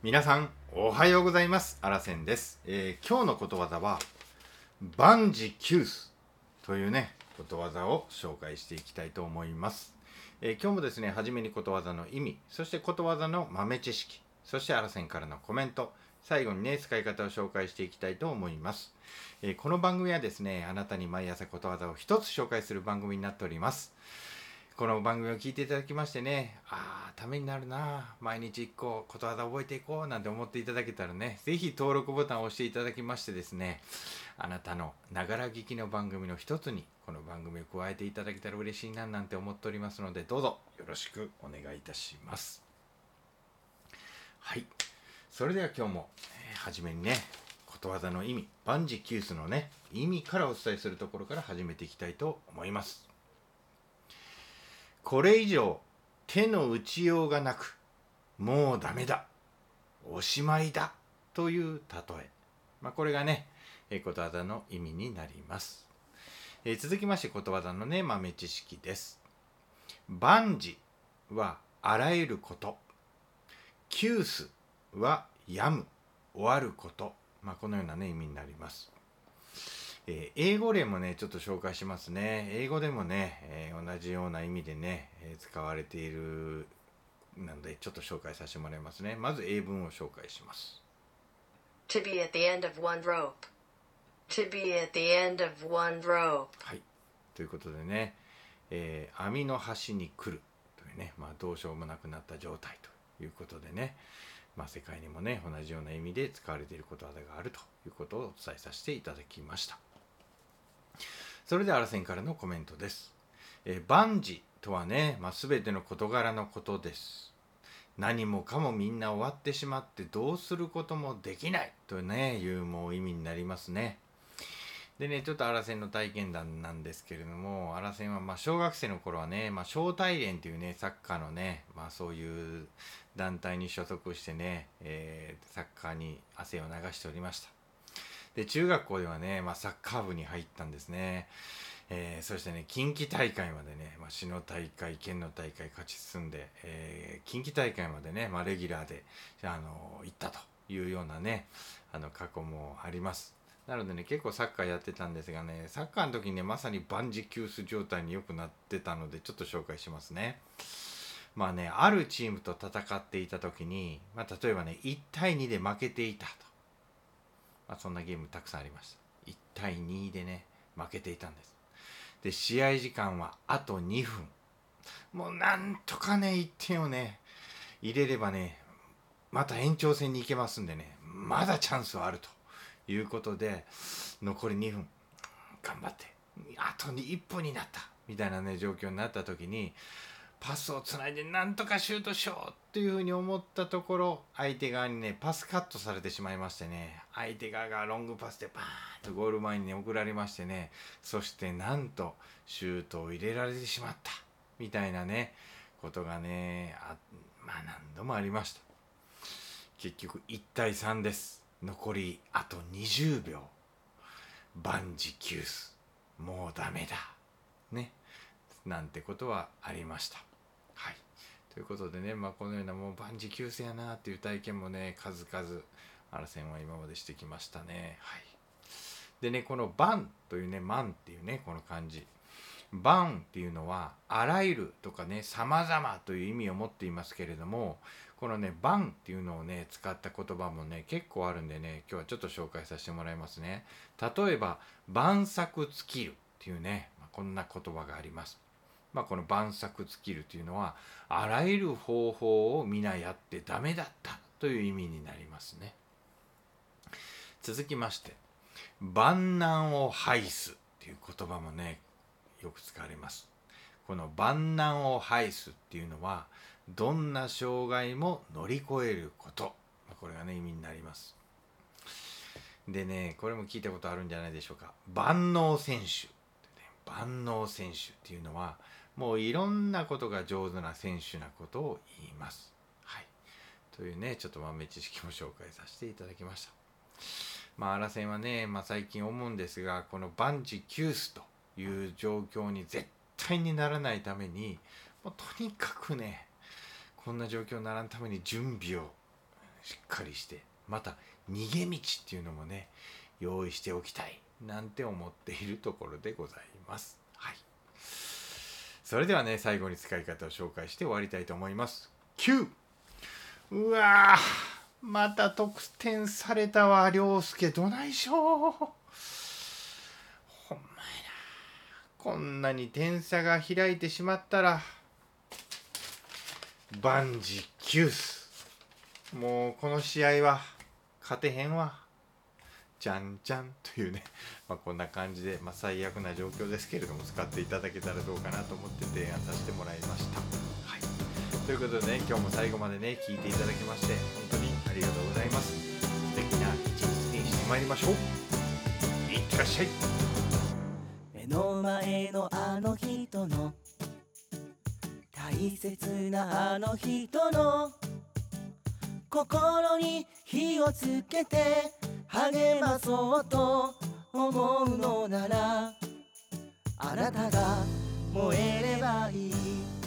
皆さんおはようございます。あらせんです、えー今日のことわざは万事休すというねことわざを紹介していきたいと思います、えー今日もですね初めにことわざの意味そしてことわざの豆知識そしてあらせんからのコメント最後にね使い方を紹介していきたいと思います、えーこの番組はですねあなたに毎朝ことわざを一つ紹介する番組になっております。この番組を聞いていただきましてね、ああ、ためになるな、毎日一個ことわざ覚えていこうなんて思っていただけたらね、ぜひ登録ボタンを押していただきましてですね、あなたのながら聞きの番組の一つにこの番組を加えていただけたら嬉しいななんて思っておりますので、どうぞよろしくお願いいたします。はい。それでは今日も、えー初めにね、ことわざの意味、万事休すのね、意味からお伝えするところから始めていきたいと思います。これ以上手の打ちようがなくもうダメだ。おしまいだという例え、まあ、これがねえことわざの意味になります、えー続きましてことわざのね豆知識です。万事はあらゆること。休すはやむ終わること、まあ、このようなね意味になります。えー英語例もねちょっと紹介しますね。英語でもね、えー同じような意味でね、えー使われているなのでちょっと紹介させてもらいますね。まず英文を紹介します。To be at the end of one rope. To be at the end of one rope. はい。ということでね、えー網の端に来る。というね、まあ、どうしようもなくなった状態。ということでね、まあ、世界にもね同じような意味で使われていることわざがある。ということをお伝えさせていただきましたそれではあらせんからのコメントです、え万事とはね、まあ、全ての事柄のことです。何もかもみんな終わってしまってどうすることもできない。とねいうもう意味になりますね。でねちょっとアラセンの体験談なんですけれどもアラセンはまあ小学生の頃はね、まあ、小体連っていうねサッカーのね、まあ、そういう団体に所属してね、えーサッカーに汗を流しておりました。で中学校ではね、まあ、サッカー部に入ったんですね、えーそしてね近畿大会までね、まあ、市の大会県の大会勝ち進んで、えー近畿大会までね、まあ、レギュラーであの行ったというようなねあの過去もあります。なのでね結構サッカーやってたんですがねサッカーの時にねまさに万事休す状態によくなってたのでちょっと紹介しますね。まあねあるチームと戦っていた時に、まあ、例えばね1対2で負けていたと、まあ、そんなゲームたくさんありました。1対2でね負けていたんです。で試合時間はあと2分。もうなんとかね1点をね入れればねまた延長戦に行けますんでねまだチャンスはあると。いうことで残り2分。頑張ってあとに1分になった。みたいなね状況になった時にパスをつないでなんとかシュートしようっていうふうに思ったところ相手側にねパスカットされてしまいましてね。相手側がロングパスでバーンとゴール前に、ね、送られましてね。そしてなんとシュートを入れられてしまった。みたいなねことがねあまあ何度もありました。結局1対3です。残りあと20秒。万事休す。もうダメだ。ね。なんてことはありました。ということでね、まあ、このようなもう万事休すやなっていう体験もね数々アラセンは今までしてきましたね。はい。でねこの「万」というね「万」っていうねこの漢字「万」っていうのはあらゆるとかね様々という意味を持っていますけれどもこのね「万」っていうのをね使った言葉もね結構あるんでね今日はちょっと紹介させてもらいますね。例えば「万策尽きる」っていうね、まこんな言葉があります。まあこの万策尽きるというのはあらゆる方法を皆やってダメだったという意味になりますね。続きまして万難を排すっていう言葉もねよく使われます。この万難を排すっていうのはどんな障害も乗り越えること。これがね意味になります。でねこれも聞いたことあるんじゃないでしょうか。万能選手。万能選手っていうのはもういろんなことが上手な選手なことを言います。はい。というねちょっと豆知識も紹介させていただきました。まあ、アラセンはね、まあ、最近思うんですがこの万事休すという状況に絶対にならないためにもうとにかくねこんな状況にならんために準備をしっかりしてまた逃げ道っていうのもね用意しておきたいなんて思っているところでございます。それではね最後に使い方を紹介して終わりたいと思います。9! うわーまた得点されたわ涼介。どないしょう。ほんまやな。こんなに点差が開いてしまったら万事休すもうこの試合は勝てへんわ。じゃんじゃんというね、まあ、こんな感じで、まあ、最悪な状況ですけれども使っていただけたらどうかなと思って提案させてもらいました。はい、ということでね今日も最後までね聞いていただきまして本当にありがとうございます。素敵な一日にしてまいりましょう。いってらっしゃい。目の前のあの人の大切なあの人の心に火をつけて励まそうと思うのならあなたが燃えればいい。